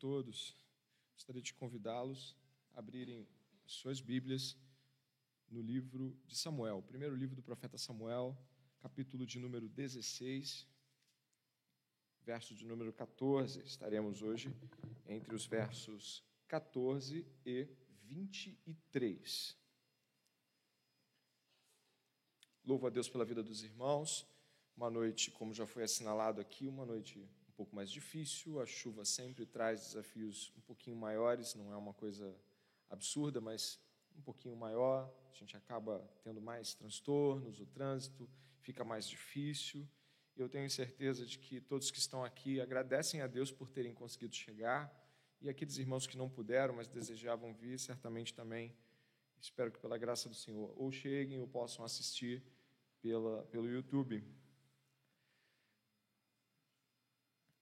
todos. Gostaria de convidá-los a abrirem suas Bíblias no livro de Samuel, o primeiro livro do profeta Samuel, capítulo de número 16, verso de número 14. Estaremos hoje entre os versos 14 e 23. Louvo a Deus pela vida dos irmãos. Uma noite, como já foi assinalado aqui, uma noite pouco mais difícil, a chuva sempre traz desafios um pouquinho maiores, não é uma coisa absurda, mas um pouquinho maior, a gente acaba tendo mais transtornos, o trânsito fica mais difícil. Eu tenho certeza de que todos que estão aqui agradecem a Deus por terem conseguido chegar, e aqueles irmãos que não puderam, mas desejavam vir, certamente também, espero que pela graça do Senhor, ou cheguem ou possam assistir pela, pelo YouTube.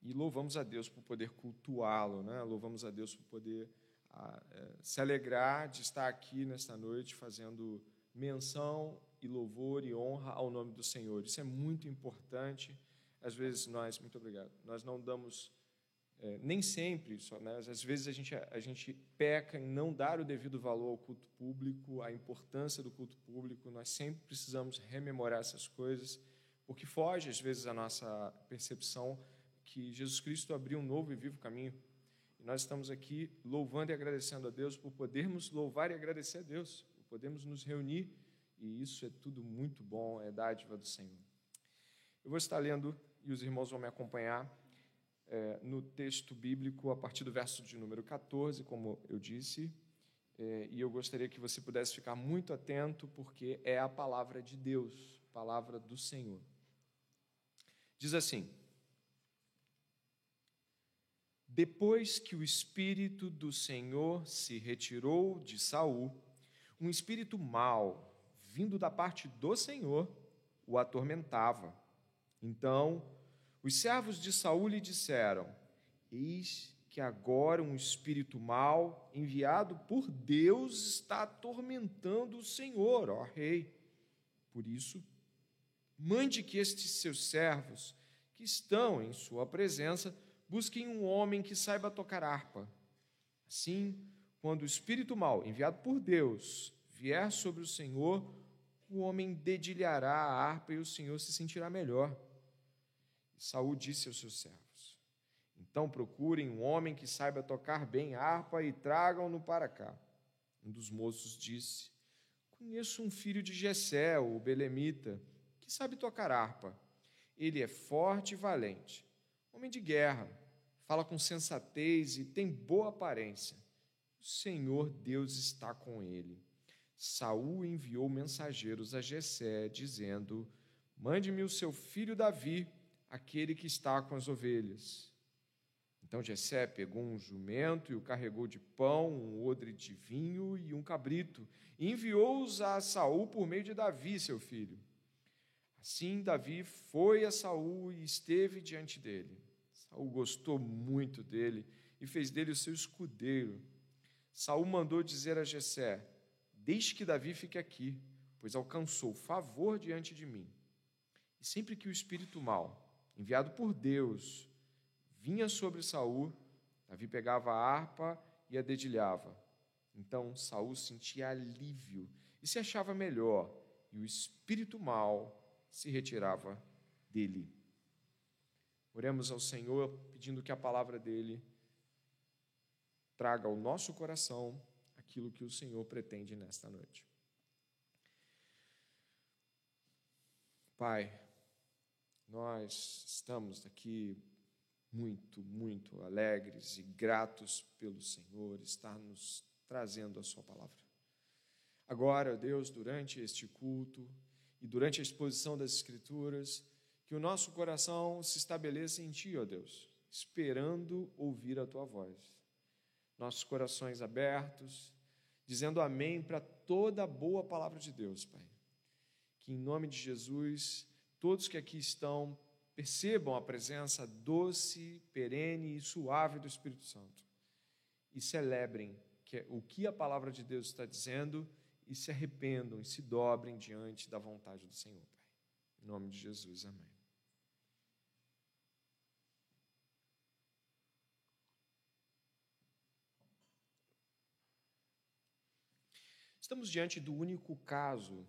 E louvamos a Deus por poder cultuá-lo, né? louvamos a Deus por poder a, é, se alegrar de estar aqui nesta noite fazendo menção e louvor e honra ao nome do Senhor. Isso é muito importante. Às vezes nós, muito obrigado, nós não damos, é, nem sempre, só, né? às vezes a gente, a gente peca em não dar o devido valor ao culto público, à importância do culto público. Nós sempre precisamos rememorar essas coisas, porque foge às vezes a nossa percepção que Jesus Cristo abriu um novo e vivo caminho. E nós estamos aqui louvando e agradecendo a Deus por podermos louvar e agradecer a Deus, por podermos nos reunir, e isso é tudo muito bom, é dádiva do Senhor. Eu vou estar lendo, e os irmãos vão me acompanhar, é, no texto bíblico, a partir do verso de número 14, como eu disse, é, e eu gostaria que você pudesse ficar muito atento, porque é a palavra de Deus, palavra do Senhor. Diz assim: depois que o espírito do Senhor se retirou de Saul, um espírito mau, vindo da parte do Senhor, o atormentava. Então, os servos de Saul lhe disseram: Eis que agora um espírito mau, enviado por Deus, está atormentando o Senhor, ó rei. Por isso, mande que estes seus servos, que estão em sua presença, busquem um homem que saiba tocar harpa. Assim, quando o espírito mau, enviado por Deus, vier sobre o Senhor, o homem dedilhará a harpa e o Senhor se sentirá melhor. E Saul disse aos seus servos: Então procurem um homem que saiba tocar bem a harpa e tragam-no para cá. Um dos moços disse: Conheço um filho de Jessé, o belemita, que sabe tocar harpa. Ele é forte e valente homem de guerra, fala com sensatez e tem boa aparência. O Senhor Deus está com ele. Saul enviou mensageiros a Jessé, dizendo: Mande-me o seu filho Davi, aquele que está com as ovelhas. Então Jessé pegou um jumento e o carregou de pão, um odre de vinho e um cabrito, e enviou-os a Saul por meio de Davi, seu filho. Assim Davi foi a Saul e esteve diante dele. Saul gostou muito dele e fez dele o seu escudeiro. Saul mandou dizer a Jessé: Deixe que Davi fique aqui, pois alcançou favor diante de mim. E sempre que o espírito mau, enviado por Deus, vinha sobre Saul, Davi pegava a harpa e a dedilhava. Então Saul sentia alívio e se achava melhor, e o espírito mau se retirava dele. Oremos ao Senhor pedindo que a palavra dele traga ao nosso coração aquilo que o Senhor pretende nesta noite. Pai, nós estamos aqui muito, muito alegres e gratos pelo Senhor estar nos trazendo a Sua palavra. Agora, Deus, durante este culto e durante a exposição das Escrituras, que o nosso coração se estabeleça em Ti, ó Deus, esperando ouvir a Tua voz. Nossos corações abertos, dizendo amém para toda a boa palavra de Deus, Pai. Que em nome de Jesus, todos que aqui estão percebam a presença doce, perene e suave do Espírito Santo e celebrem que é o que a palavra de Deus está dizendo e se arrependam e se dobrem diante da vontade do Senhor, Pai. Em nome de Jesus, amém. Estamos diante do único caso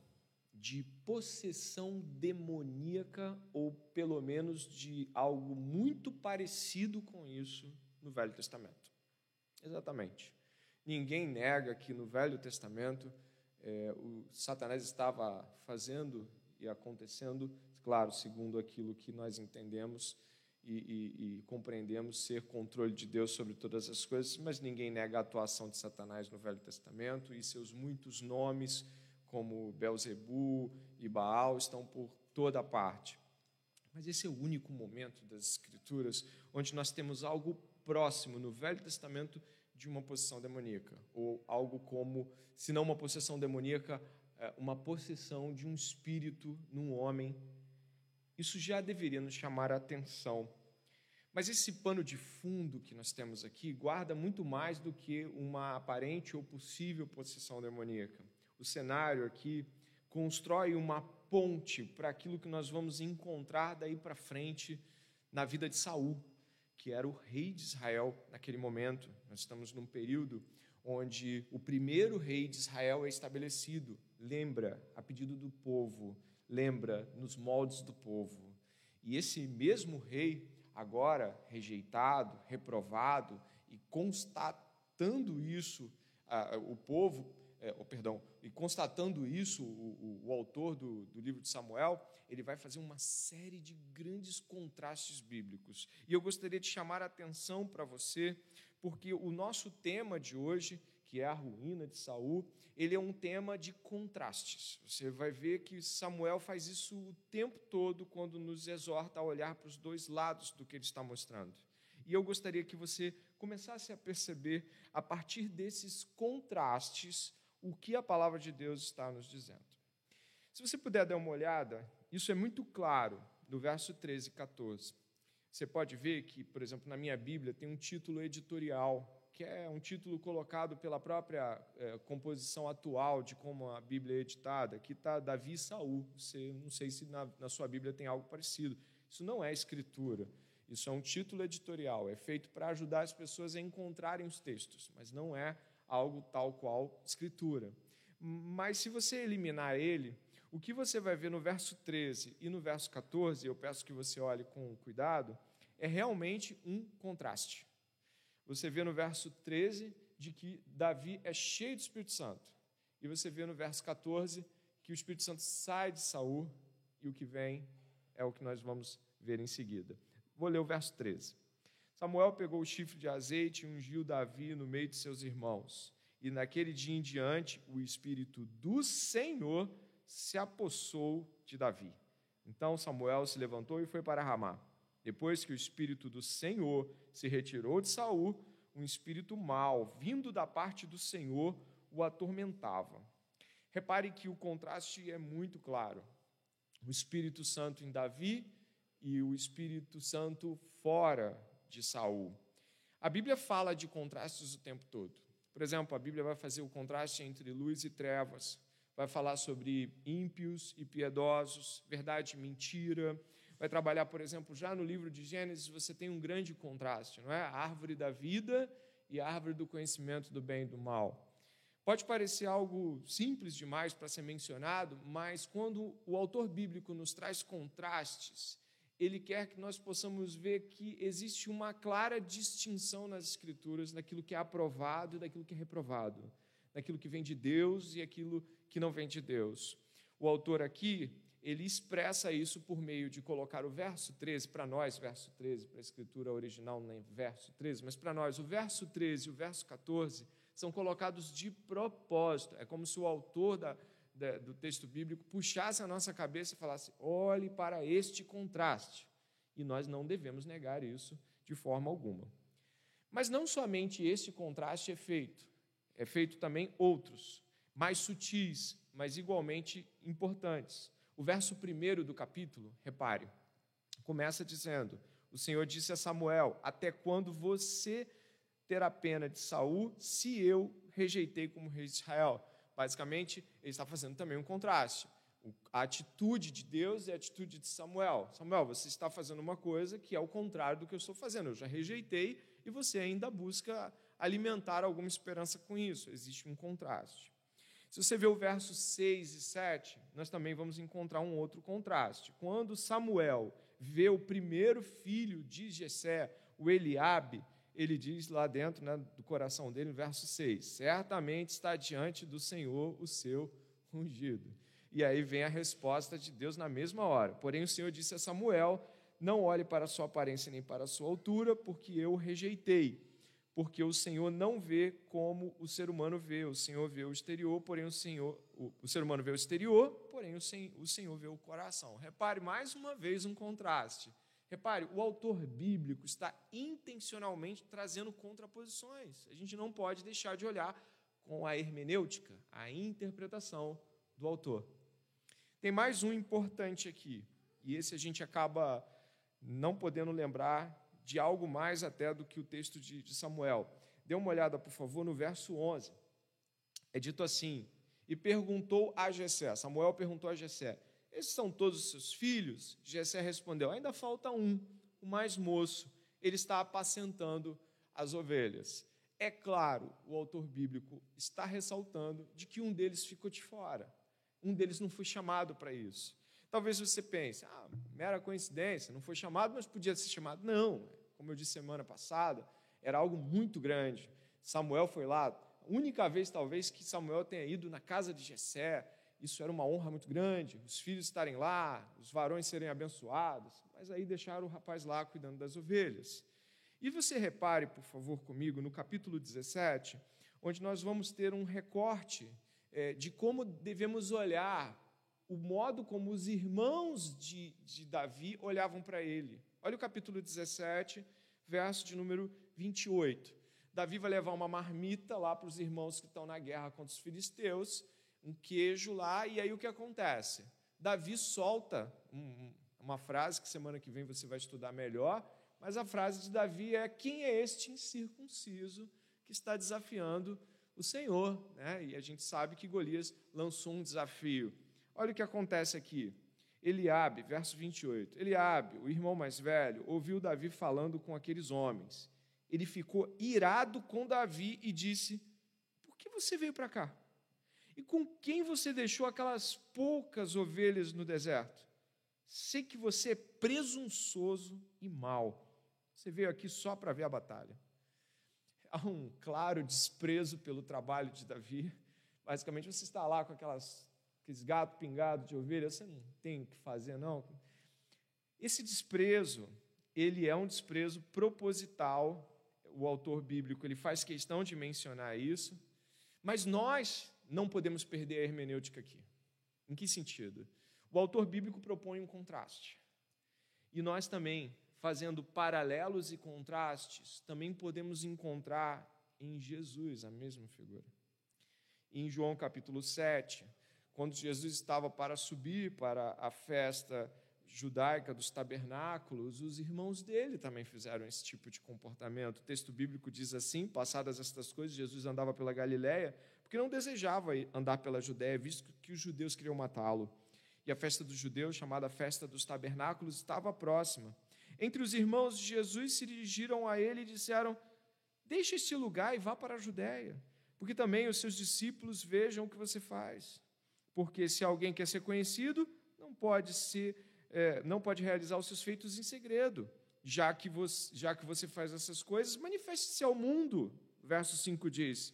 de possessão demoníaca, ou pelo menos de algo muito parecido com isso no Velho Testamento. Exatamente. Ninguém nega que no Velho Testamento é, o Satanás estava fazendo e acontecendo, claro, segundo aquilo que nós entendemos e, e, e, compreendemos ser controle de Deus sobre todas as coisas, mas ninguém nega a atuação de Satanás no Velho Testamento e seus muitos nomes, como Belzebu e Baal, estão por toda parte. Mas esse é o único momento das Escrituras onde nós temos algo próximo no Velho Testamento de uma possessão demoníaca, ou algo como, se não uma possessão demoníaca, é, uma possessão de um espírito num homem. Isso já deveria nos chamar a atenção. Mas esse pano de fundo que nós temos aqui guarda muito mais do que uma aparente ou possível possessão demoníaca. O cenário aqui constrói uma ponte para aquilo que nós vamos encontrar daí para frente na vida de Saul, que era o rei de Israel naquele momento. Nós estamos num período onde o primeiro rei de Israel é estabelecido, lembra, a pedido do povo, lembra, nos moldes do povo. E esse mesmo rei agora rejeitado, reprovado e constatando isso, o povo, é, oh, perdão, e constatando isso, o, o, o autor do, do, livro de Samuel, ele vai fazer uma série de grandes contrastes bíblicos. E eu gostaria de chamar a atenção para você, porque o nosso tema de hoje, que é a ruína de Saul, ele é um tema de contrastes. Você vai ver que Samuel faz isso o tempo todo quando nos exorta a olhar para os dois lados do que ele está mostrando. E eu gostaria que você começasse a perceber, a partir desses contrastes, o que a palavra de Deus está nos dizendo. Se você puder dar uma olhada, isso é muito claro no verso 13 e 14. Você pode ver que, por exemplo, na minha Bíblia tem um título editorial que é um título colocado pela própria é, composição atual de como a Bíblia é editada, que está Davi e Saul. Você, não sei se na, na sua Bíblia tem algo parecido. Isso não é escritura. Isso é um título editorial. É feito para ajudar as pessoas a encontrarem os textos, mas não é algo tal qual escritura. Mas se você eliminar ele, o que você vai ver no verso 13 e no verso 14, eu peço que você olhe com cuidado, é realmente um contraste. Você vê no verso 13 de que Davi é cheio do Espírito Santo. E você vê no verso 14 que o Espírito Santo sai de Saul e o que vem é o que nós vamos ver em seguida. Vou ler o verso 13. Samuel pegou o chifre de azeite e ungiu Davi no meio de seus irmãos. E naquele dia em diante, o Espírito do Senhor se apossou de Davi. Então Samuel se levantou e foi para Ramá. Depois que o espírito do Senhor se retirou de Saul, um espírito mau, vindo da parte do Senhor, o atormentava. Repare que o contraste é muito claro. O Espírito Santo em Davi e o Espírito Santo fora de Saul. A Bíblia fala de contrastes o tempo todo. Por exemplo, a Bíblia vai fazer o contraste entre luz e trevas, vai falar sobre ímpios e piedosos, verdade e mentira, vai trabalhar, por exemplo, já no livro de Gênesis, você tem um grande contraste, não é? A árvore da vida e a árvore do conhecimento do bem e do mal. Pode parecer algo simples demais para ser mencionado, mas quando o autor bíblico nos traz contrastes, ele quer que nós possamos ver que existe uma clara distinção nas Escrituras daquilo que é aprovado e daquilo que é reprovado, daquilo que vem de Deus e aquilo que não vem de Deus. O autor aqui ele expressa isso por meio de colocar o verso 13, para nós, verso 13, para a escritura original, nem verso 13, mas para nós, o verso 13 e o verso 14 são colocados de propósito. É como se o autor da, da, do texto bíblico puxasse a nossa cabeça e falasse: olhe para este contraste. E nós não devemos negar isso de forma alguma. Mas não somente esse contraste é feito, é feito também outros, mais sutis, mas igualmente importantes. O verso primeiro do capítulo, repare, começa dizendo: O Senhor disse a Samuel: Até quando você terá pena de Saul, se eu rejeitei como rei de Israel? Basicamente, ele está fazendo também um contraste. A atitude de Deus e a atitude de Samuel. Samuel, você está fazendo uma coisa que é o contrário do que eu estou fazendo. Eu já rejeitei e você ainda busca alimentar alguma esperança com isso. Existe um contraste. Se você ver o verso 6 e 7, nós também vamos encontrar um outro contraste. Quando Samuel vê o primeiro filho de Jessé, o Eliabe, ele diz lá dentro né, do coração dele, no verso 6, certamente está diante do Senhor o seu ungido. E aí vem a resposta de Deus na mesma hora. Porém, o Senhor disse a Samuel: Não olhe para a sua aparência nem para a sua altura, porque eu o rejeitei. Porque o Senhor não vê como o ser humano vê. O Senhor vê o exterior, porém o Senhor. O, o ser humano vê o exterior, porém o, sen, o Senhor vê o coração. Repare mais uma vez um contraste. Repare, o autor bíblico está intencionalmente trazendo contraposições. A gente não pode deixar de olhar com a hermenêutica, a interpretação do autor. Tem mais um importante aqui, e esse a gente acaba não podendo lembrar de algo mais até do que o texto de, Samuel. Dê uma olhada, por favor, no verso 11. É dito assim: E perguntou a Jessé, Samuel perguntou a Jessé, esses são todos os seus filhos? Jessé respondeu, ainda falta um, o mais moço, ele está apacentando as ovelhas. É claro, o autor bíblico está ressaltando de que um deles ficou de fora. Um deles não foi chamado para isso. Talvez você pense, ah, mera coincidência, não foi chamado, mas podia ser chamado. Não, como eu disse semana passada, era algo muito grande. Samuel foi lá, única vez talvez que Samuel tenha ido na casa de Jessé, isso era uma honra muito grande, os filhos estarem lá, os varões serem abençoados, mas aí deixaram o rapaz lá cuidando das ovelhas. E você repare, por favor, comigo, no capítulo 17, onde nós vamos ter um recorte é, de como devemos olhar o modo como os irmãos de, de Davi olhavam para ele. Olha o capítulo 17, verso de número 28. Davi vai levar uma marmita lá para os irmãos que estão na guerra contra os filisteus, um queijo lá, e aí o que acontece? Davi solta um, uma frase que semana que vem você vai estudar melhor, mas a frase de Davi é: Quem é este incircunciso que está desafiando o Senhor. Né? E a gente sabe que Golias lançou um desafio. Olha o que acontece aqui. Eliabe, verso 28. Eliabe, o irmão mais velho, ouviu Davi falando com aqueles homens. Ele ficou irado com Davi e disse: Por que você veio para cá? E com quem você deixou aquelas poucas ovelhas no deserto? Sei que você é presunçoso e mau. Você veio aqui só para ver a batalha há um claro desprezo pelo trabalho de Davi. Basicamente, você está lá com aquelas, aqueles gatos pingados de ovelha, você não tem o que fazer, não. Esse desprezo, ele é um desprezo proposital. O autor bíblico ele faz questão de mencionar isso, mas nós não podemos perder a hermenêutica aqui. Em que sentido? O autor bíblico propõe um contraste. E nós também fazendo paralelos e contrastes, também podemos encontrar em Jesus a mesma figura. Em João capítulo 7, quando Jesus estava para subir para a festa judaica dos tabernáculos, os irmãos dele também fizeram esse tipo de comportamento. O texto bíblico diz assim: passadas estas coisas, Jesus andava pela Galiléia, porque não desejava andar pela Judéia, visto que os judeus queriam matá-lo. E a festa dos judeus, chamada festa dos tabernáculos, estava próxima entre os irmãos de Jesus se dirigiram a ele e disseram: Deixe este lugar e vá para a Judéia, porque também os seus discípulos vejam o que você faz. Porque se alguém quer ser conhecido, não pode ser, é, não pode realizar os seus feitos em segredo. Já que você, já que você faz essas coisas, manifeste-se ao mundo. Verso 5 diz: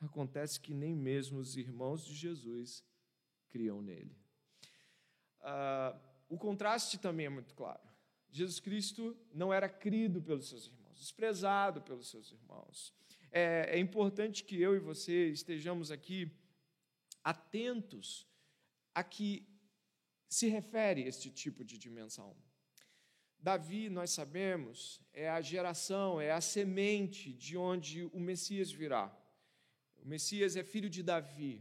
Acontece que nem mesmo os irmãos de Jesus criam nele. Ah, o contraste também é muito claro. Jesus Cristo não era crido pelos seus irmãos, desprezado pelos seus irmãos. É, é importante que eu e você estejamos aqui atentos a que se refere este tipo de dimensão. Davi, nós sabemos, é a geração, é a semente de onde o Messias virá. O Messias é filho de Davi.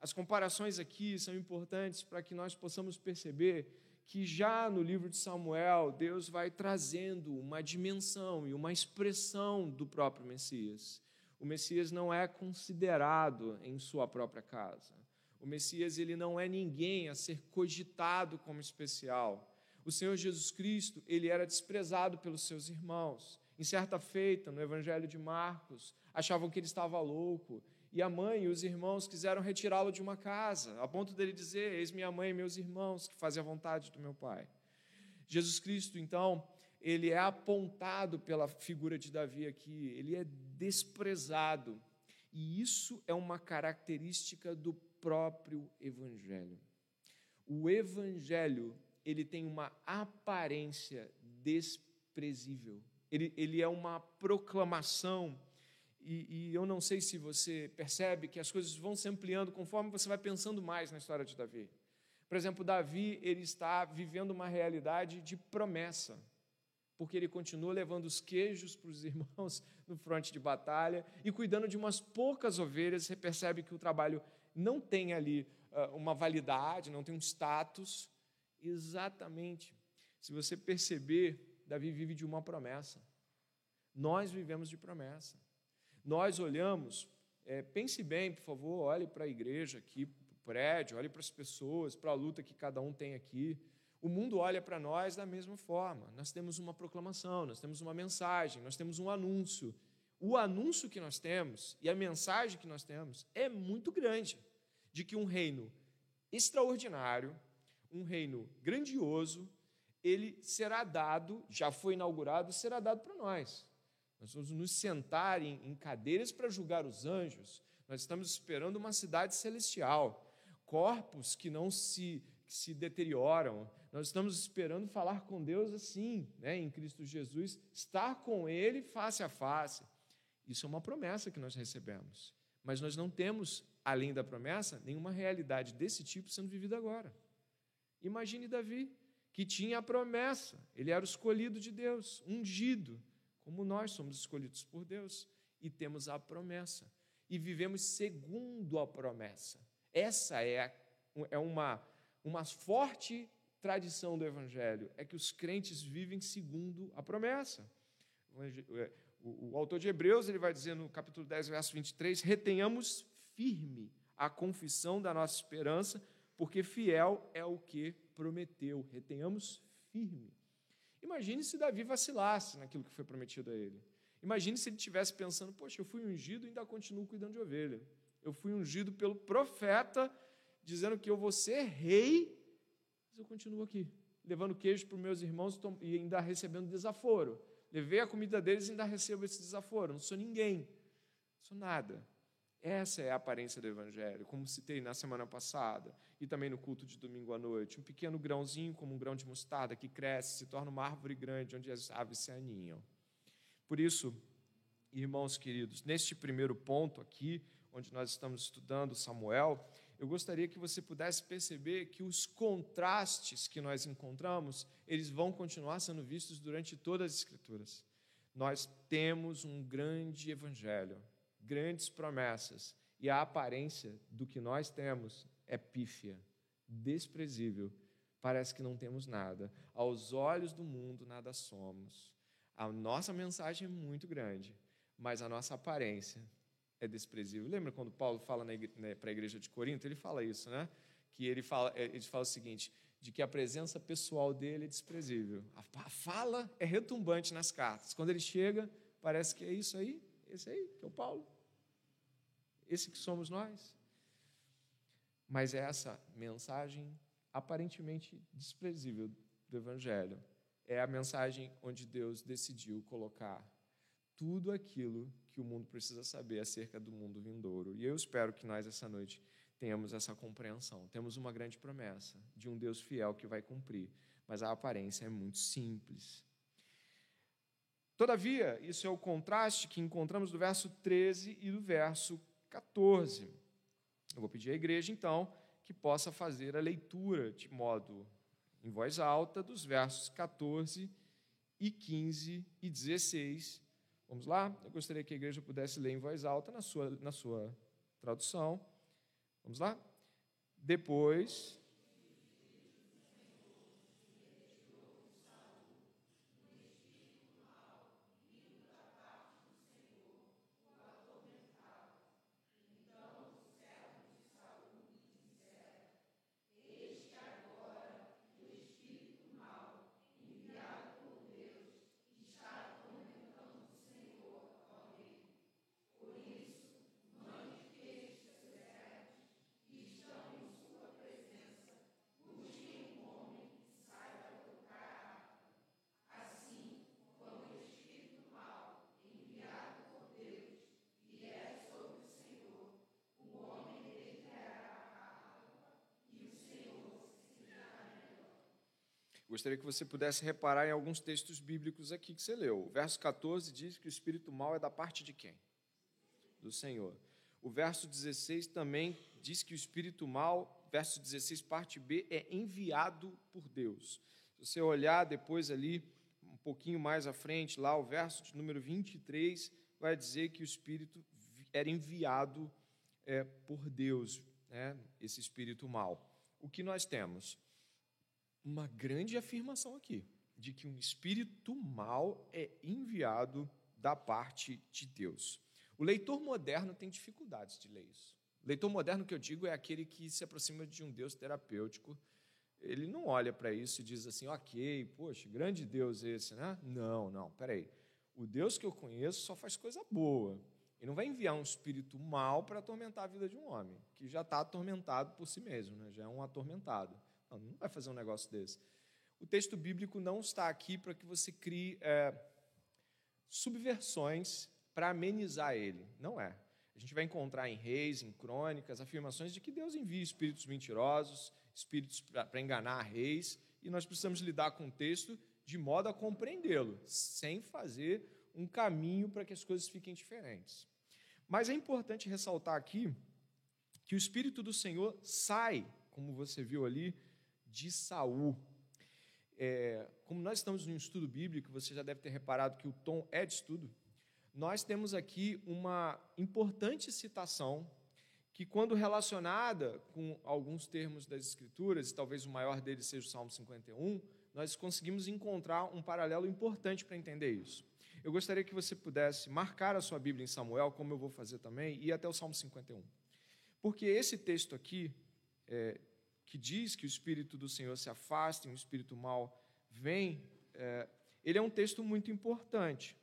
As comparações aqui são importantes para que nós possamos perceber que já no livro de Samuel, Deus vai trazendo uma dimensão e uma expressão do próprio Messias. O Messias não é considerado em sua própria casa. O Messias ele não é ninguém a ser cogitado como especial. O Senhor Jesus Cristo, ele era desprezado pelos seus irmãos. Em certa feita, no Evangelho de Marcos, achavam que ele estava louco, e a mãe e os irmãos quiseram retirá-lo de uma casa, a ponto dele dizer: Eis minha mãe e meus irmãos que fazem a vontade do meu pai. Jesus Cristo, então, ele é apontado pela figura de Davi aqui, ele é desprezado. E isso é uma característica do próprio evangelho. O evangelho, ele tem uma aparência desprezível. Ele, ele é uma proclamação e, e, eu não sei se você percebe que as coisas vão se ampliando conforme você vai pensando mais na história de Davi. Por exemplo, Davi ele está vivendo uma realidade de promessa, porque ele continua levando os queijos para os irmãos no fronte de batalha e cuidando de umas poucas ovelhas. Você percebe que o trabalho não tem ali uh, uma validade, não tem um status. Exatamente. Se você perceber, Davi vive de uma promessa. Nós vivemos de promessa. Nós olhamos, é, pense bem, por favor, olhe para a igreja aqui, para o prédio, olhe para as pessoas, para a luta que cada um tem aqui. O mundo olha para nós da mesma forma. Nós temos uma proclamação, nós temos uma mensagem, nós temos um anúncio. O anúncio que nós temos e a mensagem que nós temos é muito grande de que um reino extraordinário, um reino grandioso, ele será dado, já foi inaugurado, será dado para nós. Nós vamos nos sentar em, em cadeiras para julgar os anjos. Nós estamos esperando uma cidade celestial, corpos que não se, que se deterioram. Nós estamos esperando falar com Deus assim, né, em Cristo Jesus, estar com Ele face a face. Isso é uma promessa que nós recebemos. Mas nós não temos, além da promessa, nenhuma realidade desse tipo sendo vivida agora. Imagine Davi, que tinha a promessa, ele era o escolhido de Deus, ungido como nós somos escolhidos por Deus e temos a promessa e vivemos segundo a promessa. Essa é, é uma, uma forte tradição do Evangelho, é que os crentes vivem segundo a promessa. É, o, o autor de Hebreus ele vai dizer no capítulo 10, verso 23, retenhamos firme a confissão da nossa esperança, porque fiel é o que prometeu. Retenhamos firme. Imagine se Davi vacilasse naquilo que foi prometido a ele. Imagine se ele estivesse pensando: poxa, eu fui ungido e ainda continuo cuidando de ovelha. Eu fui ungido pelo profeta, dizendo que eu vou ser rei, mas eu continuo aqui, levando queijo para os meus irmãos e ainda recebendo desaforo. Levei a comida deles e ainda recebo esse desaforo. Não sou ninguém, sou nada. Essa é a aparência do Evangelho, como citei na semana passada e também no culto de domingo à noite. Um pequeno grãozinho, como um grão de mostarda, que cresce, se torna uma árvore grande onde as aves se aninham. Por isso, irmãos queridos, neste primeiro ponto aqui, onde nós estamos estudando Samuel, eu gostaria que você pudesse perceber que os contrastes que nós encontramos, eles vão continuar sendo vistos durante todas as Escrituras. Nós temos um grande evangelho grandes promessas e a aparência do que nós temos é pífia, desprezível. Parece que não temos nada. Aos olhos do mundo, nada somos. A nossa mensagem é muito grande, mas a nossa aparência é desprezível. Lembra quando Paulo fala né, para a igreja de Corinto? Ele fala isso, né? Que ele fala, é, ele fala o seguinte: de que a presença pessoal dele é desprezível. A fala é retumbante nas cartas. Quando ele chega, parece que é isso aí, esse aí, que é o Paulo. Esse que somos nós. Mas é essa mensagem aparentemente desprezível do Evangelho é a mensagem onde Deus decidiu colocar tudo aquilo que o mundo precisa saber acerca do mundo vindouro. E eu espero que nós, essa noite, tenhamos essa compreensão. Temos uma grande promessa de um Deus fiel que vai cumprir, mas a aparência é muito simples. Todavia, isso é o contraste que encontramos do verso 13 e do verso 14. Eu vou pedir à igreja, então, que possa fazer a leitura de modo em voz alta dos versos 14 e 15 e 16. Vamos lá? Eu gostaria que a igreja pudesse ler em voz alta na sua, na sua tradução. Vamos lá? Depois Gostaria que você pudesse reparar em alguns textos bíblicos aqui que você leu. O verso 14 diz que o espírito mal é da parte de quem? Do Senhor. O verso 16 também diz que o espírito mal, verso 16, parte B, é enviado por Deus. Se você olhar depois ali, um pouquinho mais à frente, lá o verso de número 23, vai dizer que o espírito era enviado é, por Deus, né, esse espírito mal. O que nós temos? Uma grande afirmação aqui, de que um espírito mal é enviado da parte de Deus. O leitor moderno tem dificuldades de ler isso. O leitor moderno que eu digo é aquele que se aproxima de um Deus terapêutico. Ele não olha para isso e diz assim, ok, poxa, grande Deus esse, né? Não, não, peraí. O Deus que eu conheço só faz coisa boa. E não vai enviar um espírito mal para atormentar a vida de um homem, que já está atormentado por si mesmo, né? já é um atormentado. Não, não vai fazer um negócio desse. O texto bíblico não está aqui para que você crie é, subversões para amenizar ele. Não é. A gente vai encontrar em reis, em crônicas, afirmações de que Deus envia espíritos mentirosos, espíritos para enganar reis, e nós precisamos lidar com o texto de modo a compreendê-lo, sem fazer um caminho para que as coisas fiquem diferentes. Mas é importante ressaltar aqui que o Espírito do Senhor sai, como você viu ali, de Saul. É, como nós estamos em um estudo bíblico, você já deve ter reparado que o tom é de estudo. Nós temos aqui uma importante citação que, quando relacionada com alguns termos das Escrituras, e talvez o maior deles seja o Salmo 51, nós conseguimos encontrar um paralelo importante para entender isso. Eu gostaria que você pudesse marcar a sua Bíblia em Samuel, como eu vou fazer também, e ir até o Salmo 51. Porque esse texto aqui, é, que diz que o Espírito do Senhor se afasta e um espírito mal vem, é, ele é um texto muito importante.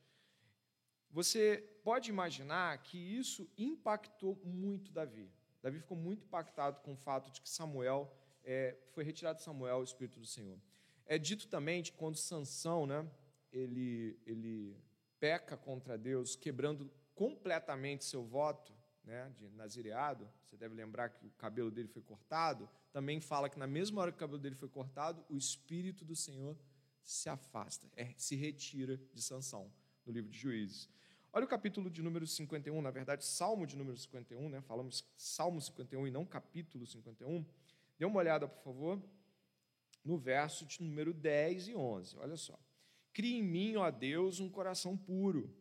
Você pode imaginar que isso impactou muito Davi. Davi ficou muito impactado com o fato de que Samuel é, foi retirado de Samuel o Espírito do Senhor. É dito também que quando Sansão, né, ele, ele peca contra Deus, quebrando completamente seu voto, né, de nazireado, você deve lembrar que o cabelo dele foi cortado, também fala que na mesma hora que o cabelo dele foi cortado, o Espírito do Senhor se afasta, é, se retira de Sansão, no livro de Juízes. Olha o capítulo de número 51, na verdade, Salmo de número 51, né? falamos Salmo 51 e não capítulo 51. Dê uma olhada, por favor, no verso de número 10 e 11. Olha só. Cria em mim, ó Deus, um coração puro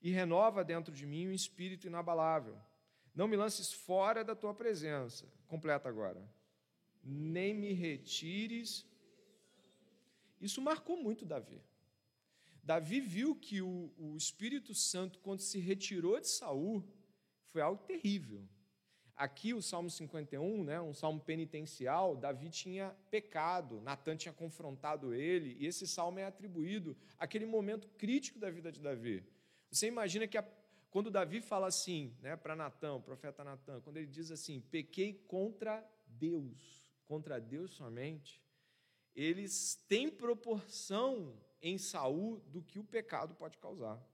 e renova dentro de mim um espírito inabalável. Não me lances fora da tua presença. Completa agora. Nem me retires. Isso marcou muito Davi. Davi viu que o, o Espírito Santo, quando se retirou de Saul, foi algo terrível. Aqui, o Salmo 51, né, um salmo penitencial, Davi tinha pecado, Natan tinha confrontado ele, e esse salmo é atribuído àquele momento crítico da vida de Davi. Você imagina que a, quando Davi fala assim, né, para Natan, o profeta Natan, quando ele diz assim: pequei contra Deus, contra Deus somente, eles têm proporção em Saul do que o pecado pode causar.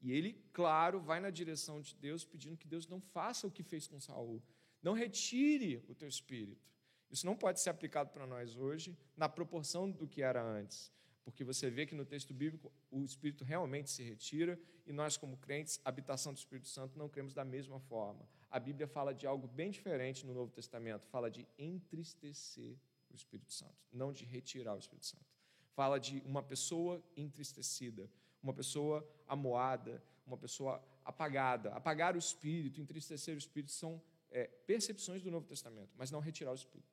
E ele, claro, vai na direção de Deus, pedindo que Deus não faça o que fez com Saul. Não retire o teu espírito. Isso não pode ser aplicado para nós hoje na proporção do que era antes porque você vê que no texto bíblico o Espírito realmente se retira e nós, como crentes, habitação do Espírito Santo, não cremos da mesma forma. A Bíblia fala de algo bem diferente no Novo Testamento, fala de entristecer o Espírito Santo, não de retirar o Espírito Santo. Fala de uma pessoa entristecida, uma pessoa amoada, uma pessoa apagada. Apagar o Espírito, entristecer o Espírito são é, percepções do Novo Testamento, mas não retirar o Espírito.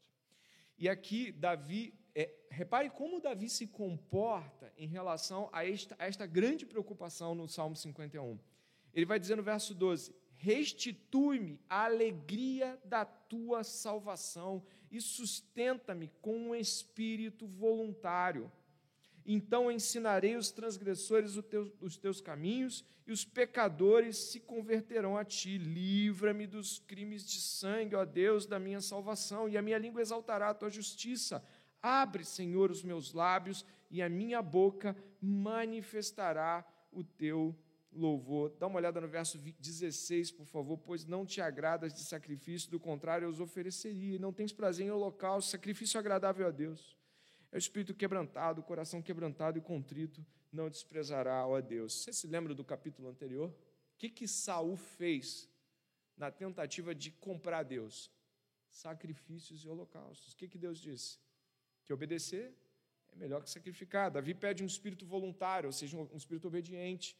E aqui, Davi, é, repare como Davi se comporta em relação a esta, a esta grande preocupação no Salmo 51. Ele vai dizer no verso 12: Restitui-me a alegria da tua salvação e sustenta-me com um espírito voluntário. Então ensinarei os transgressores os teus caminhos e os pecadores se converterão a ti. Livra-me dos crimes de sangue, ó Deus, da minha salvação, e a minha língua exaltará a tua justiça. Abre, Senhor, os meus lábios, e a minha boca manifestará o teu louvor. Dá uma olhada no verso 16, por favor. Pois não te agradas de sacrifício, do contrário, eu os ofereceria. Não tens prazer em holocausto, sacrifício agradável a Deus. É o espírito quebrantado, o coração quebrantado e contrito não desprezará, ó Deus. Você se lembra do capítulo anterior? O que, que Saul fez na tentativa de comprar Deus? Sacrifícios e holocaustos. O que, que Deus disse? Que obedecer é melhor que sacrificar. Davi pede um espírito voluntário, ou seja, um espírito obediente.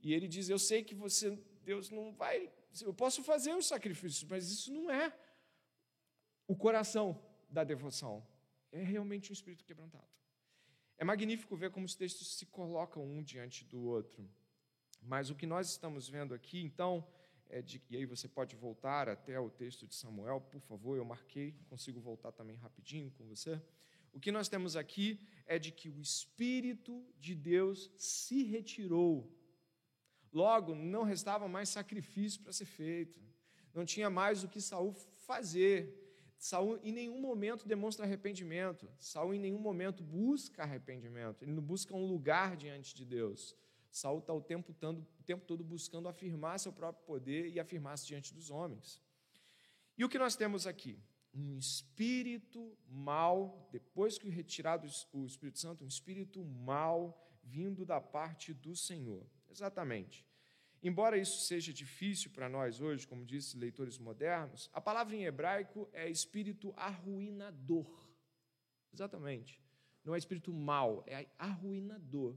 E ele diz: Eu sei que você, Deus não vai. Eu posso fazer os sacrifícios, mas isso não é o coração da devoção. É realmente um espírito quebrantado. É magnífico ver como os textos se colocam um diante do outro. Mas o que nós estamos vendo aqui, então, é de, e aí você pode voltar até o texto de Samuel, por favor, eu marquei, consigo voltar também rapidinho com você. O que nós temos aqui é de que o Espírito de Deus se retirou. Logo, não restava mais sacrifício para ser feito. Não tinha mais o que Saul fazer. Saul em nenhum momento demonstra arrependimento. Saul em nenhum momento busca arrependimento. Ele não busca um lugar diante de Deus. Saul está o tempo, todo, o tempo todo buscando afirmar seu próprio poder e afirmar-se diante dos homens. E o que nós temos aqui? Um espírito mal, depois que retirado o Espírito Santo, um espírito mal vindo da parte do Senhor. Exatamente. Embora isso seja difícil para nós hoje, como disse leitores modernos, a palavra em hebraico é espírito arruinador. Exatamente. Não é espírito mal, é arruinador.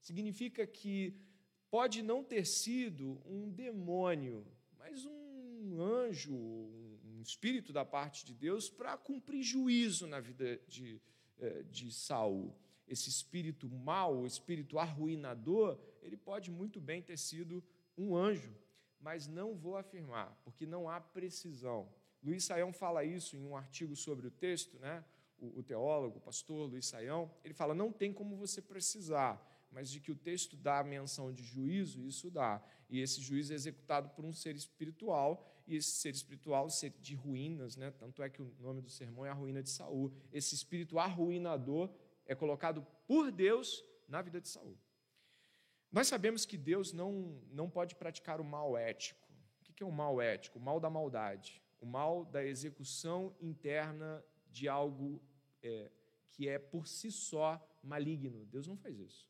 Significa que pode não ter sido um demônio, mas um anjo, um espírito da parte de Deus para cumprir juízo na vida de, eh, de Saul. Esse espírito mau, o espírito arruinador, ele pode muito bem ter sido um anjo, mas não vou afirmar, porque não há precisão. Luiz Saião fala isso em um artigo sobre o texto, né? o, o teólogo, o pastor Luiz Saião, ele fala: não tem como você precisar, mas de que o texto dá a menção de juízo, isso dá. E esse juízo é executado por um ser espiritual, e esse ser espiritual, ser de ruínas, né? tanto é que o nome do sermão é a ruína de Saul. Esse espírito arruinador é colocado por Deus na vida de Saul. Nós sabemos que Deus não, não pode praticar o mal ético. O que é o mal ético? O mal da maldade, o mal da execução interna de algo é, que é por si só maligno. Deus não faz isso.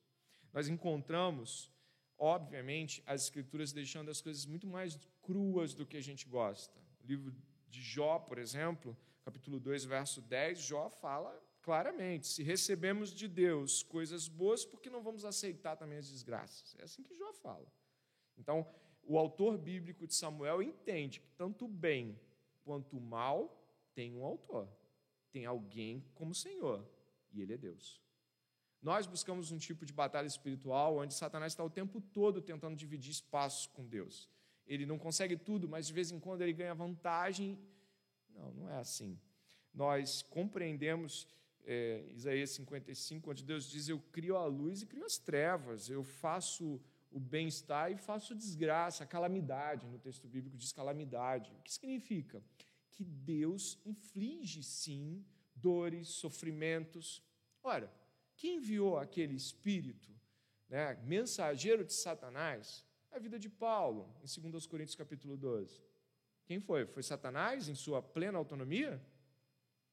Nós encontramos, obviamente, as Escrituras deixando as coisas muito mais cruas do que a gente gosta. O livro de Jó, por exemplo, capítulo 2, verso 10, Jó fala claramente: se recebemos de Deus coisas boas, por que não vamos aceitar também as desgraças? É assim que Jó fala. Então, o autor bíblico de Samuel entende que tanto o bem quanto o mal tem um autor, tem alguém como Senhor, e ele é Deus. Nós buscamos um tipo de batalha espiritual onde Satanás está o tempo todo tentando dividir espaços com Deus. Ele não consegue tudo, mas de vez em quando ele ganha vantagem. Não, não é assim. Nós compreendemos é, Isaías 55, onde Deus diz: Eu crio a luz e crio as trevas, eu faço o bem-estar e faço desgraça, calamidade. No texto bíblico diz calamidade. O que significa? Que Deus inflige, sim, dores, sofrimentos. Ora, quem enviou aquele espírito, né, mensageiro de Satanás? A vida de Paulo, em 2 Coríntios capítulo 12. Quem foi? Foi Satanás em sua plena autonomia?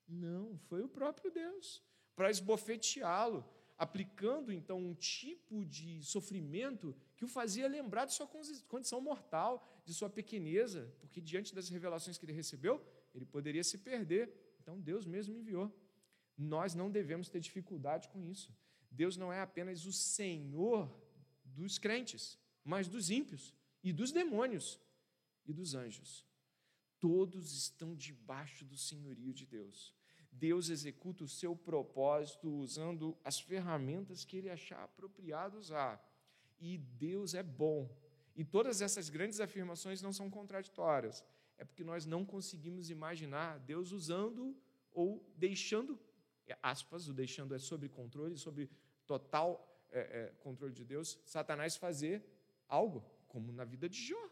Não, foi o próprio Deus, para esbofeteá-lo, aplicando então um tipo de sofrimento que o fazia lembrar de sua condição mortal, de sua pequeneza, porque diante das revelações que ele recebeu, ele poderia se perder. Então Deus mesmo enviou. Nós não devemos ter dificuldade com isso. Deus não é apenas o Senhor dos crentes, mas dos ímpios e dos demônios e dos anjos. Todos estão debaixo do senhorio de Deus. Deus executa o seu propósito usando as ferramentas que ele achar apropriado usar. E Deus é bom. E todas essas grandes afirmações não são contraditórias. É porque nós não conseguimos imaginar Deus usando ou deixando, aspas, o deixando é sobre controle, sobre total é, é, controle de Deus, Satanás fazer algo, como na vida de Jó.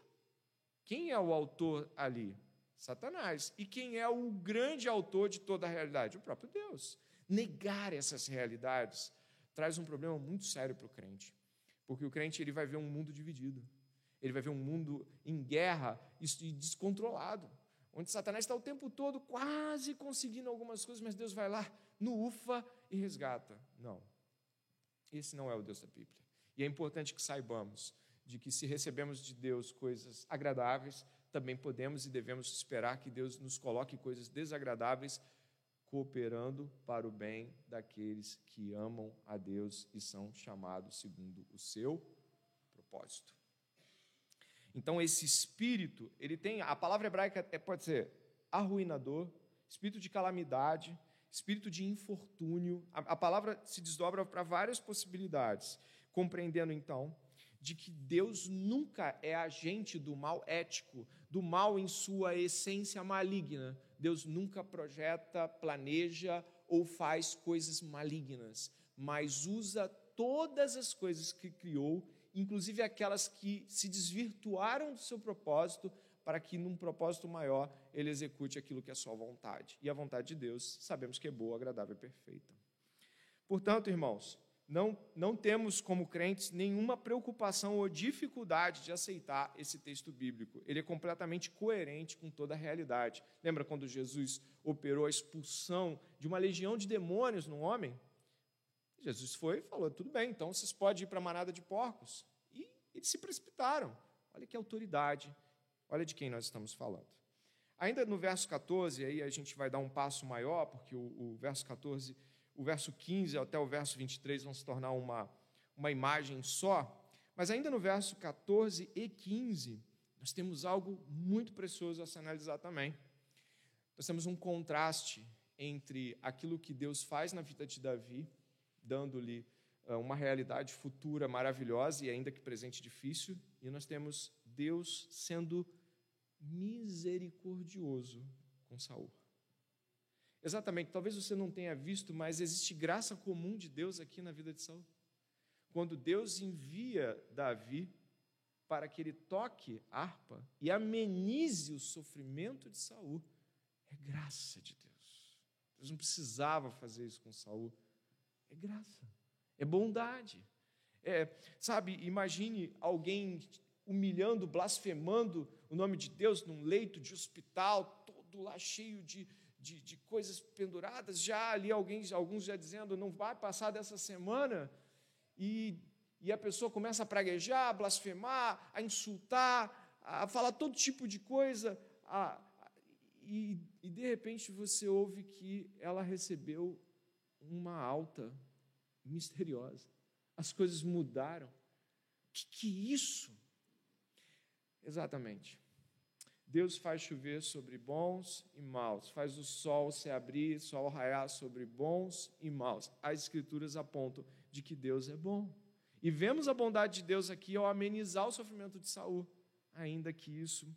Quem é o autor ali? Satanás. E quem é o grande autor de toda a realidade? O próprio Deus. Negar essas realidades traz um problema muito sério para o crente, porque o crente ele vai ver um mundo dividido, ele vai ver um mundo em guerra e descontrolado, onde Satanás está o tempo todo quase conseguindo algumas coisas, mas Deus vai lá no ufa e resgata. Não. Esse não é o Deus da Bíblia. E é importante que saibamos de que se recebemos de Deus coisas agradáveis, também podemos e devemos esperar que Deus nos coloque coisas desagradáveis, cooperando para o bem daqueles que amam a Deus e são chamados segundo o seu propósito. Então, esse espírito, ele tem, a palavra hebraica é, pode ser arruinador, espírito de calamidade, espírito de infortúnio. A, a palavra se desdobra para várias possibilidades, compreendendo então de que Deus nunca é agente do mal ético, do mal em sua essência maligna. Deus nunca projeta, planeja ou faz coisas malignas, mas usa todas as coisas que criou inclusive aquelas que se desvirtuaram do seu propósito, para que, num propósito maior, ele execute aquilo que é sua vontade. E a vontade de Deus, sabemos que é boa, agradável e perfeita. Portanto, irmãos, não, não temos como crentes nenhuma preocupação ou dificuldade de aceitar esse texto bíblico. Ele é completamente coerente com toda a realidade. Lembra quando Jesus operou a expulsão de uma legião de demônios no homem? Jesus foi e falou: tudo bem, então vocês podem ir para a manada de porcos. E eles se precipitaram. Olha que autoridade, olha de quem nós estamos falando. Ainda no verso 14, aí a gente vai dar um passo maior, porque o, o verso 14, o verso 15 até o verso 23 vão se tornar uma, uma imagem só. Mas ainda no verso 14 e 15, nós temos algo muito precioso a se analisar também. Nós temos um contraste entre aquilo que Deus faz na vida de Davi dando-lhe ah, uma realidade futura maravilhosa e ainda que presente difícil, e nós temos Deus sendo misericordioso com Saul. Exatamente, talvez você não tenha visto, mas existe graça comum de Deus aqui na vida de Saul. Quando Deus envia Davi para que ele toque harpa e amenize o sofrimento de Saul, é graça de Deus. Deus não precisava fazer isso com Saul é graça, é bondade. É, sabe, imagine alguém humilhando, blasfemando o nome de Deus num leito de hospital, todo lá cheio de, de, de coisas penduradas, já ali alguém, alguns já dizendo, não vai passar dessa semana, e, e a pessoa começa a praguejar, a blasfemar, a insultar, a falar todo tipo de coisa, a, e, e de repente você ouve que ela recebeu uma alta misteriosa. As coisas mudaram. Que, que é isso? Exatamente. Deus faz chover sobre bons e maus, faz o sol se abrir, sol raiar sobre bons e maus. As escrituras apontam de que Deus é bom. E vemos a bondade de Deus aqui ao amenizar o sofrimento de Saul, ainda que isso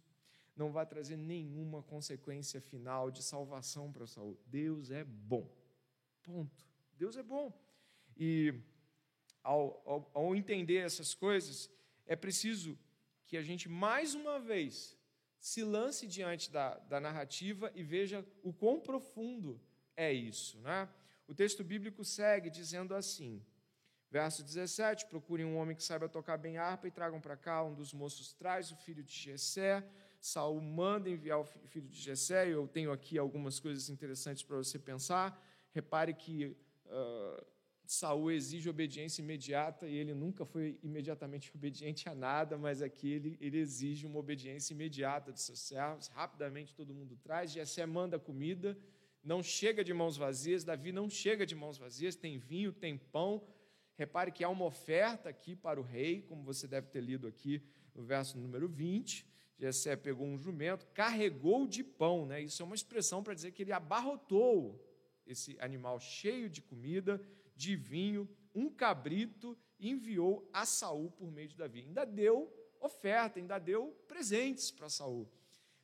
não vá trazer nenhuma consequência final de salvação para Saul. Deus é bom. Ponto. Deus é bom. E ao, ao, ao entender essas coisas, é preciso que a gente, mais uma vez, se lance diante da, da narrativa e veja o quão profundo é isso. Né? O texto bíblico segue dizendo assim, verso 17: Procurem um homem que saiba tocar bem harpa e tragam para cá. Um dos moços traz o filho de Jessé. Saul manda enviar o filho de Jessé. Eu tenho aqui algumas coisas interessantes para você pensar. Repare que uh, Saul exige obediência imediata e ele nunca foi imediatamente obediente a nada, mas aqui ele, ele exige uma obediência imediata dos seus servos. Rapidamente todo mundo traz. Jessé manda comida, não chega de mãos vazias. Davi não chega de mãos vazias, tem vinho, tem pão. Repare que há uma oferta aqui para o rei, como você deve ter lido aqui no verso número 20. Jessé pegou um jumento, carregou de pão, né? Isso é uma expressão para dizer que ele abarrotou esse animal cheio de comida, de vinho, um cabrito, e enviou a Saul por meio de Davi. Ainda deu oferta, ainda deu presentes para Saul.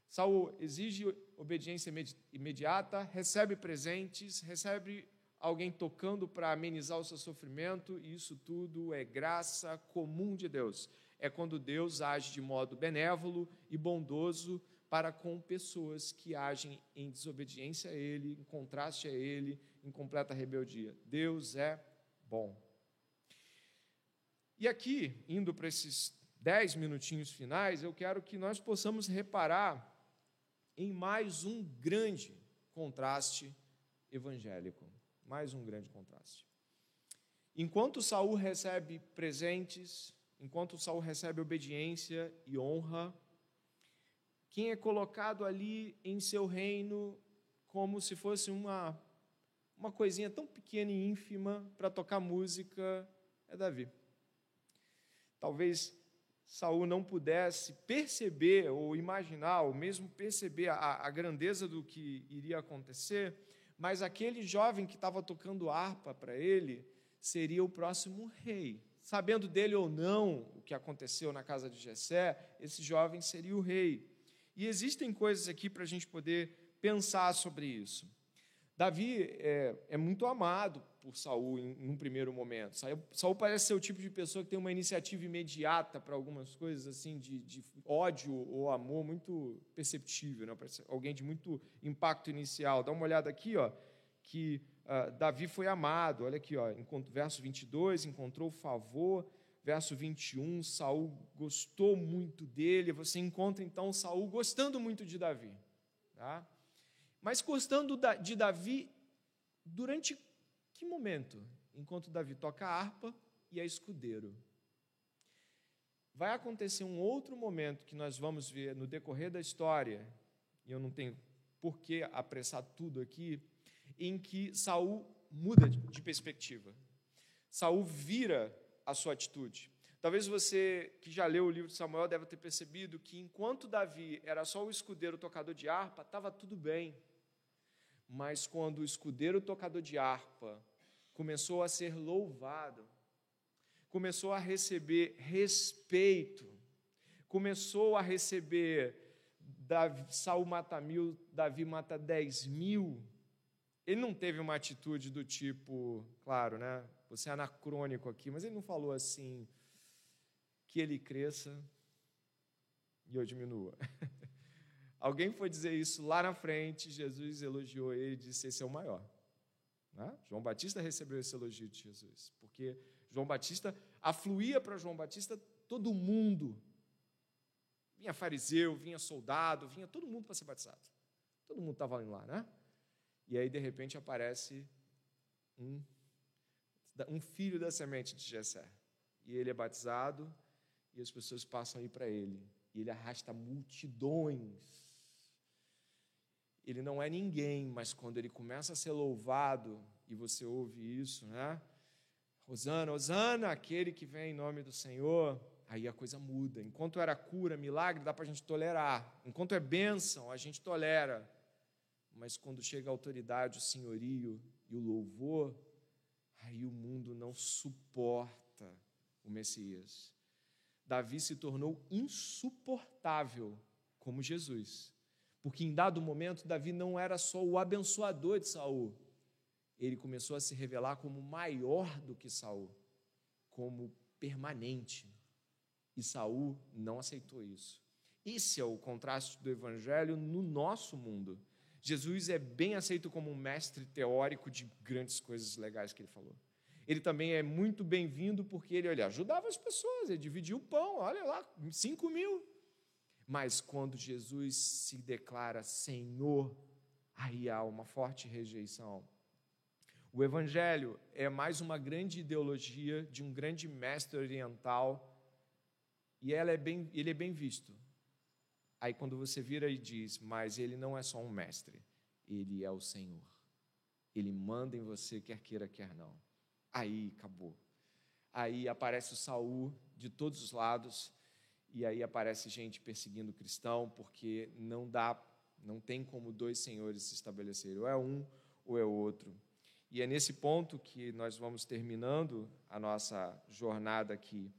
Saul exige obediência imediata, recebe presentes, recebe alguém tocando para amenizar o seu sofrimento, e isso tudo é graça comum de Deus. É quando Deus age de modo benévolo e bondoso para com pessoas que agem em desobediência a Ele, em contraste a Ele, em completa rebeldia. Deus é bom. E aqui, indo para esses dez minutinhos finais, eu quero que nós possamos reparar em mais um grande contraste evangélico. Mais um grande contraste. Enquanto Saul recebe presentes, enquanto Saul recebe obediência e honra, quem é colocado ali em seu reino como se fosse uma uma coisinha tão pequena e ínfima para tocar música é Davi. Talvez Saul não pudesse perceber ou imaginar, ou mesmo perceber a, a grandeza do que iria acontecer, mas aquele jovem que estava tocando harpa para ele seria o próximo rei. Sabendo dele ou não o que aconteceu na casa de Jessé, esse jovem seria o rei. E existem coisas aqui para a gente poder pensar sobre isso. Davi é, é muito amado por Saul em, em um primeiro momento. Saul, Saul, parece ser o tipo de pessoa que tem uma iniciativa imediata para algumas coisas assim de, de, ódio ou amor muito perceptível, né? Parece alguém de muito impacto inicial. Dá uma olhada aqui, ó, que uh, Davi foi amado. Olha aqui, ó, verso 22, encontrou favor. Verso 21, Saul gostou muito dele. Você encontra então Saul gostando muito de Davi, tá? Mas gostando de Davi durante que momento? Enquanto Davi toca a harpa e é escudeiro. Vai acontecer um outro momento que nós vamos ver no decorrer da história, e eu não tenho por que apressar tudo aqui, em que Saul muda de perspectiva. Saul vira a sua atitude. Talvez você que já leu o livro de Samuel deva ter percebido que enquanto Davi era só o escudeiro tocador de harpa, estava tudo bem. Mas quando o escudeiro tocador de harpa começou a ser louvado, começou a receber respeito, começou a receber Davi, Saul mata mil, Davi mata dez mil. Ele não teve uma atitude do tipo, claro, né? Você é anacrônico aqui, mas ele não falou assim que ele cresça e eu diminua. Alguém foi dizer isso lá na frente, Jesus elogiou ele e disse: Esse é o maior. Né? João Batista recebeu esse elogio de Jesus, porque João Batista afluía para João Batista todo mundo. Vinha fariseu, vinha soldado, vinha todo mundo para ser batizado. Todo mundo estava lá, né? E aí, de repente, aparece um, um filho da semente de Jessé. E ele é batizado, e as pessoas passam a ir para ele. E ele arrasta multidões ele não é ninguém, mas quando ele começa a ser louvado, e você ouve isso, né? Rosana, Rosana, aquele que vem em nome do Senhor, aí a coisa muda. Enquanto era cura, milagre, dá para a gente tolerar. Enquanto é bênção, a gente tolera. Mas quando chega a autoridade, o senhorio e o louvor, aí o mundo não suporta o Messias. Davi se tornou insuportável como Jesus porque em dado momento Davi não era só o abençoador de Saul, ele começou a se revelar como maior do que Saul, como permanente. E Saul não aceitou isso. Esse é o contraste do evangelho no nosso mundo. Jesus é bem aceito como um mestre teórico de grandes coisas legais que ele falou. Ele também é muito bem-vindo porque ele, olha, ajudava as pessoas, ele dividia o pão, olha lá, 5 mil. Mas quando Jesus se declara Senhor, aí há uma forte rejeição. O Evangelho é mais uma grande ideologia de um grande mestre oriental e ela é bem, ele é bem visto. Aí quando você vira e diz, mas ele não é só um mestre, ele é o Senhor. Ele manda em você, quer queira, quer não. Aí acabou. Aí aparece o Saul de todos os lados e aí aparece gente perseguindo o cristão, porque não dá, não tem como dois senhores se estabelecerem, ou é um ou é outro. E é nesse ponto que nós vamos terminando a nossa jornada aqui.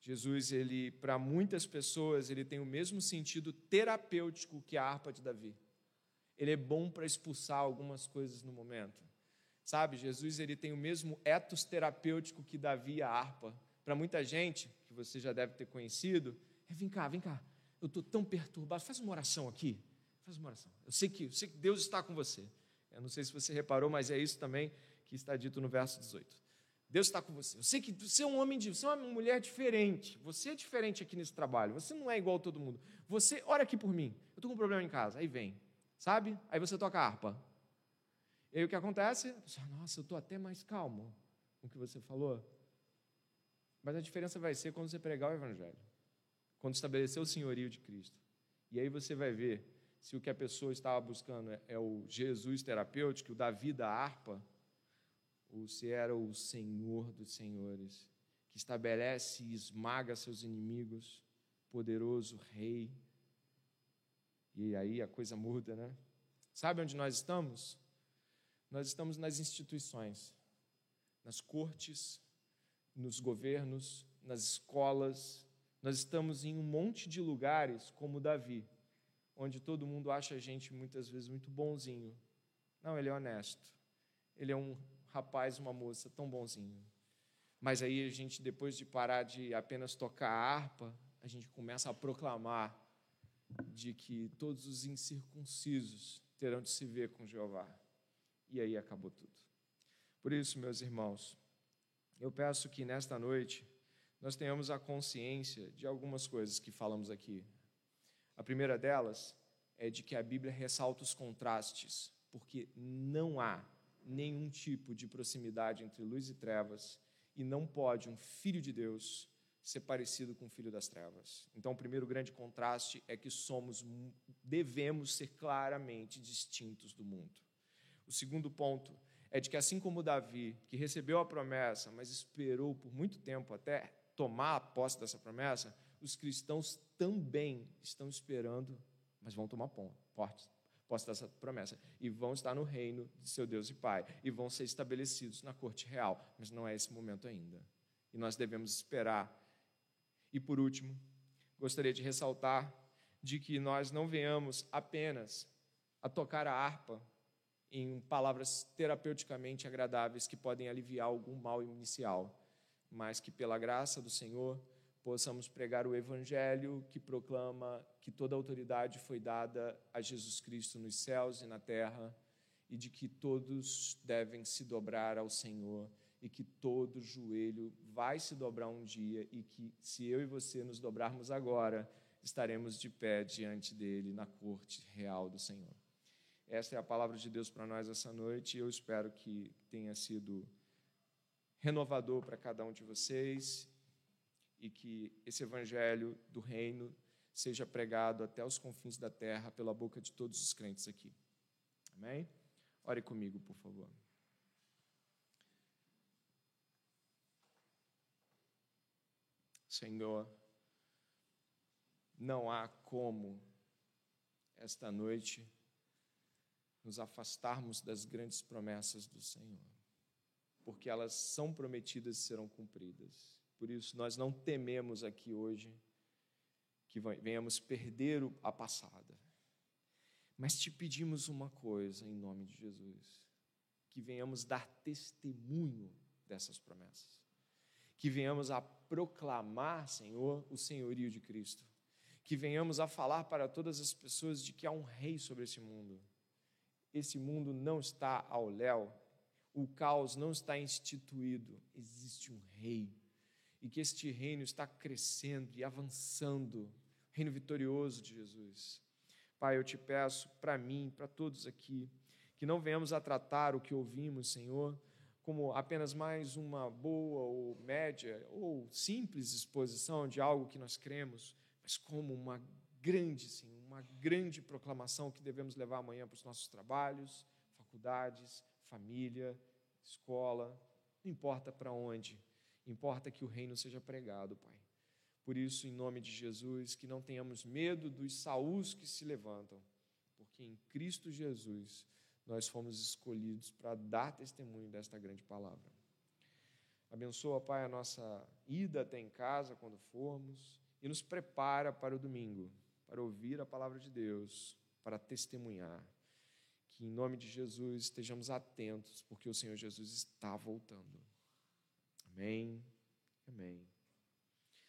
Jesus, ele para muitas pessoas, ele tem o mesmo sentido terapêutico que a harpa de Davi. Ele é bom para expulsar algumas coisas no momento. Sabe, Jesus ele tem o mesmo etos terapêutico que Davi e a harpa. Para muita gente, que você já deve ter conhecido, é, vem cá, vem cá. Eu estou tão perturbado. Faz uma oração aqui. Faz uma oração. Eu sei que, eu sei que Deus está com você. Eu não sei se você reparou, mas é isso também que está dito no verso 18. Deus está com você. Eu sei que você é um homem, de, você é uma mulher diferente. Você é diferente aqui nesse trabalho. Você não é igual a todo mundo. Você, ora aqui por mim. Eu estou com um problema em casa. Aí vem, sabe? Aí você toca a harpa. E aí o que acontece? Pessoa, nossa, eu estou até mais calmo com o que você falou. Mas a diferença vai ser quando você pregar o Evangelho, quando estabelecer o senhorio de Cristo. E aí você vai ver se o que a pessoa estava buscando é, é o Jesus terapêutico, o da vida harpa, ou se era o Senhor dos senhores, que estabelece e esmaga seus inimigos, poderoso Rei. E aí a coisa muda, né? Sabe onde nós estamos? Nós estamos nas instituições, nas cortes, nos governos, nas escolas. Nós estamos em um monte de lugares como Davi, onde todo mundo acha a gente muitas vezes muito bonzinho. Não, ele é honesto. Ele é um rapaz, uma moça tão bonzinho. Mas aí a gente, depois de parar de apenas tocar a harpa, a gente começa a proclamar de que todos os incircuncisos terão de se ver com Jeová e aí acabou tudo. Por isso, meus irmãos, eu peço que nesta noite nós tenhamos a consciência de algumas coisas que falamos aqui. A primeira delas é de que a Bíblia ressalta os contrastes, porque não há nenhum tipo de proximidade entre luz e trevas, e não pode um filho de Deus ser parecido com o filho das trevas. Então, o primeiro grande contraste é que somos devemos ser claramente distintos do mundo. O segundo ponto é de que, assim como Davi, que recebeu a promessa, mas esperou por muito tempo até tomar a posse dessa promessa, os cristãos também estão esperando, mas vão tomar posse dessa promessa e vão estar no reino de seu Deus e Pai e vão ser estabelecidos na corte real, mas não é esse momento ainda. E nós devemos esperar. E por último, gostaria de ressaltar de que nós não venhamos apenas a tocar a harpa em palavras terapeuticamente agradáveis que podem aliviar algum mal inicial, mas que pela graça do Senhor possamos pregar o evangelho que proclama que toda autoridade foi dada a Jesus Cristo nos céus e na terra e de que todos devem se dobrar ao Senhor e que todo joelho vai se dobrar um dia e que se eu e você nos dobrarmos agora, estaremos de pé diante dele na corte real do Senhor. Essa é a palavra de Deus para nós essa noite e eu espero que tenha sido renovador para cada um de vocês e que esse evangelho do reino seja pregado até os confins da terra pela boca de todos os crentes aqui. Amém? Ore comigo, por favor. Senhor, não há como esta noite nos afastarmos das grandes promessas do Senhor, porque elas são prometidas e serão cumpridas. Por isso, nós não tememos aqui hoje que venhamos perder a passada, mas te pedimos uma coisa em nome de Jesus: que venhamos dar testemunho dessas promessas, que venhamos a proclamar, Senhor, o senhorio de Cristo, que venhamos a falar para todas as pessoas de que há um rei sobre esse mundo. Esse mundo não está ao léu, o caos não está instituído, existe um rei. E que este reino está crescendo e avançando, reino vitorioso de Jesus. Pai, eu te peço para mim, para todos aqui, que não venhamos a tratar o que ouvimos, Senhor, como apenas mais uma boa ou média ou simples exposição de algo que nós cremos, mas como uma grande, Senhor, uma grande proclamação que devemos levar amanhã para os nossos trabalhos, faculdades, família, escola, não importa para onde, importa que o reino seja pregado, Pai. Por isso, em nome de Jesus, que não tenhamos medo dos saús que se levantam, porque em Cristo Jesus nós fomos escolhidos para dar testemunho desta grande palavra. Abençoa, Pai, a nossa ida até em casa quando formos e nos prepara para o domingo para ouvir a palavra de Deus, para testemunhar. Que em nome de Jesus estejamos atentos, porque o Senhor Jesus está voltando. Amém. Amém.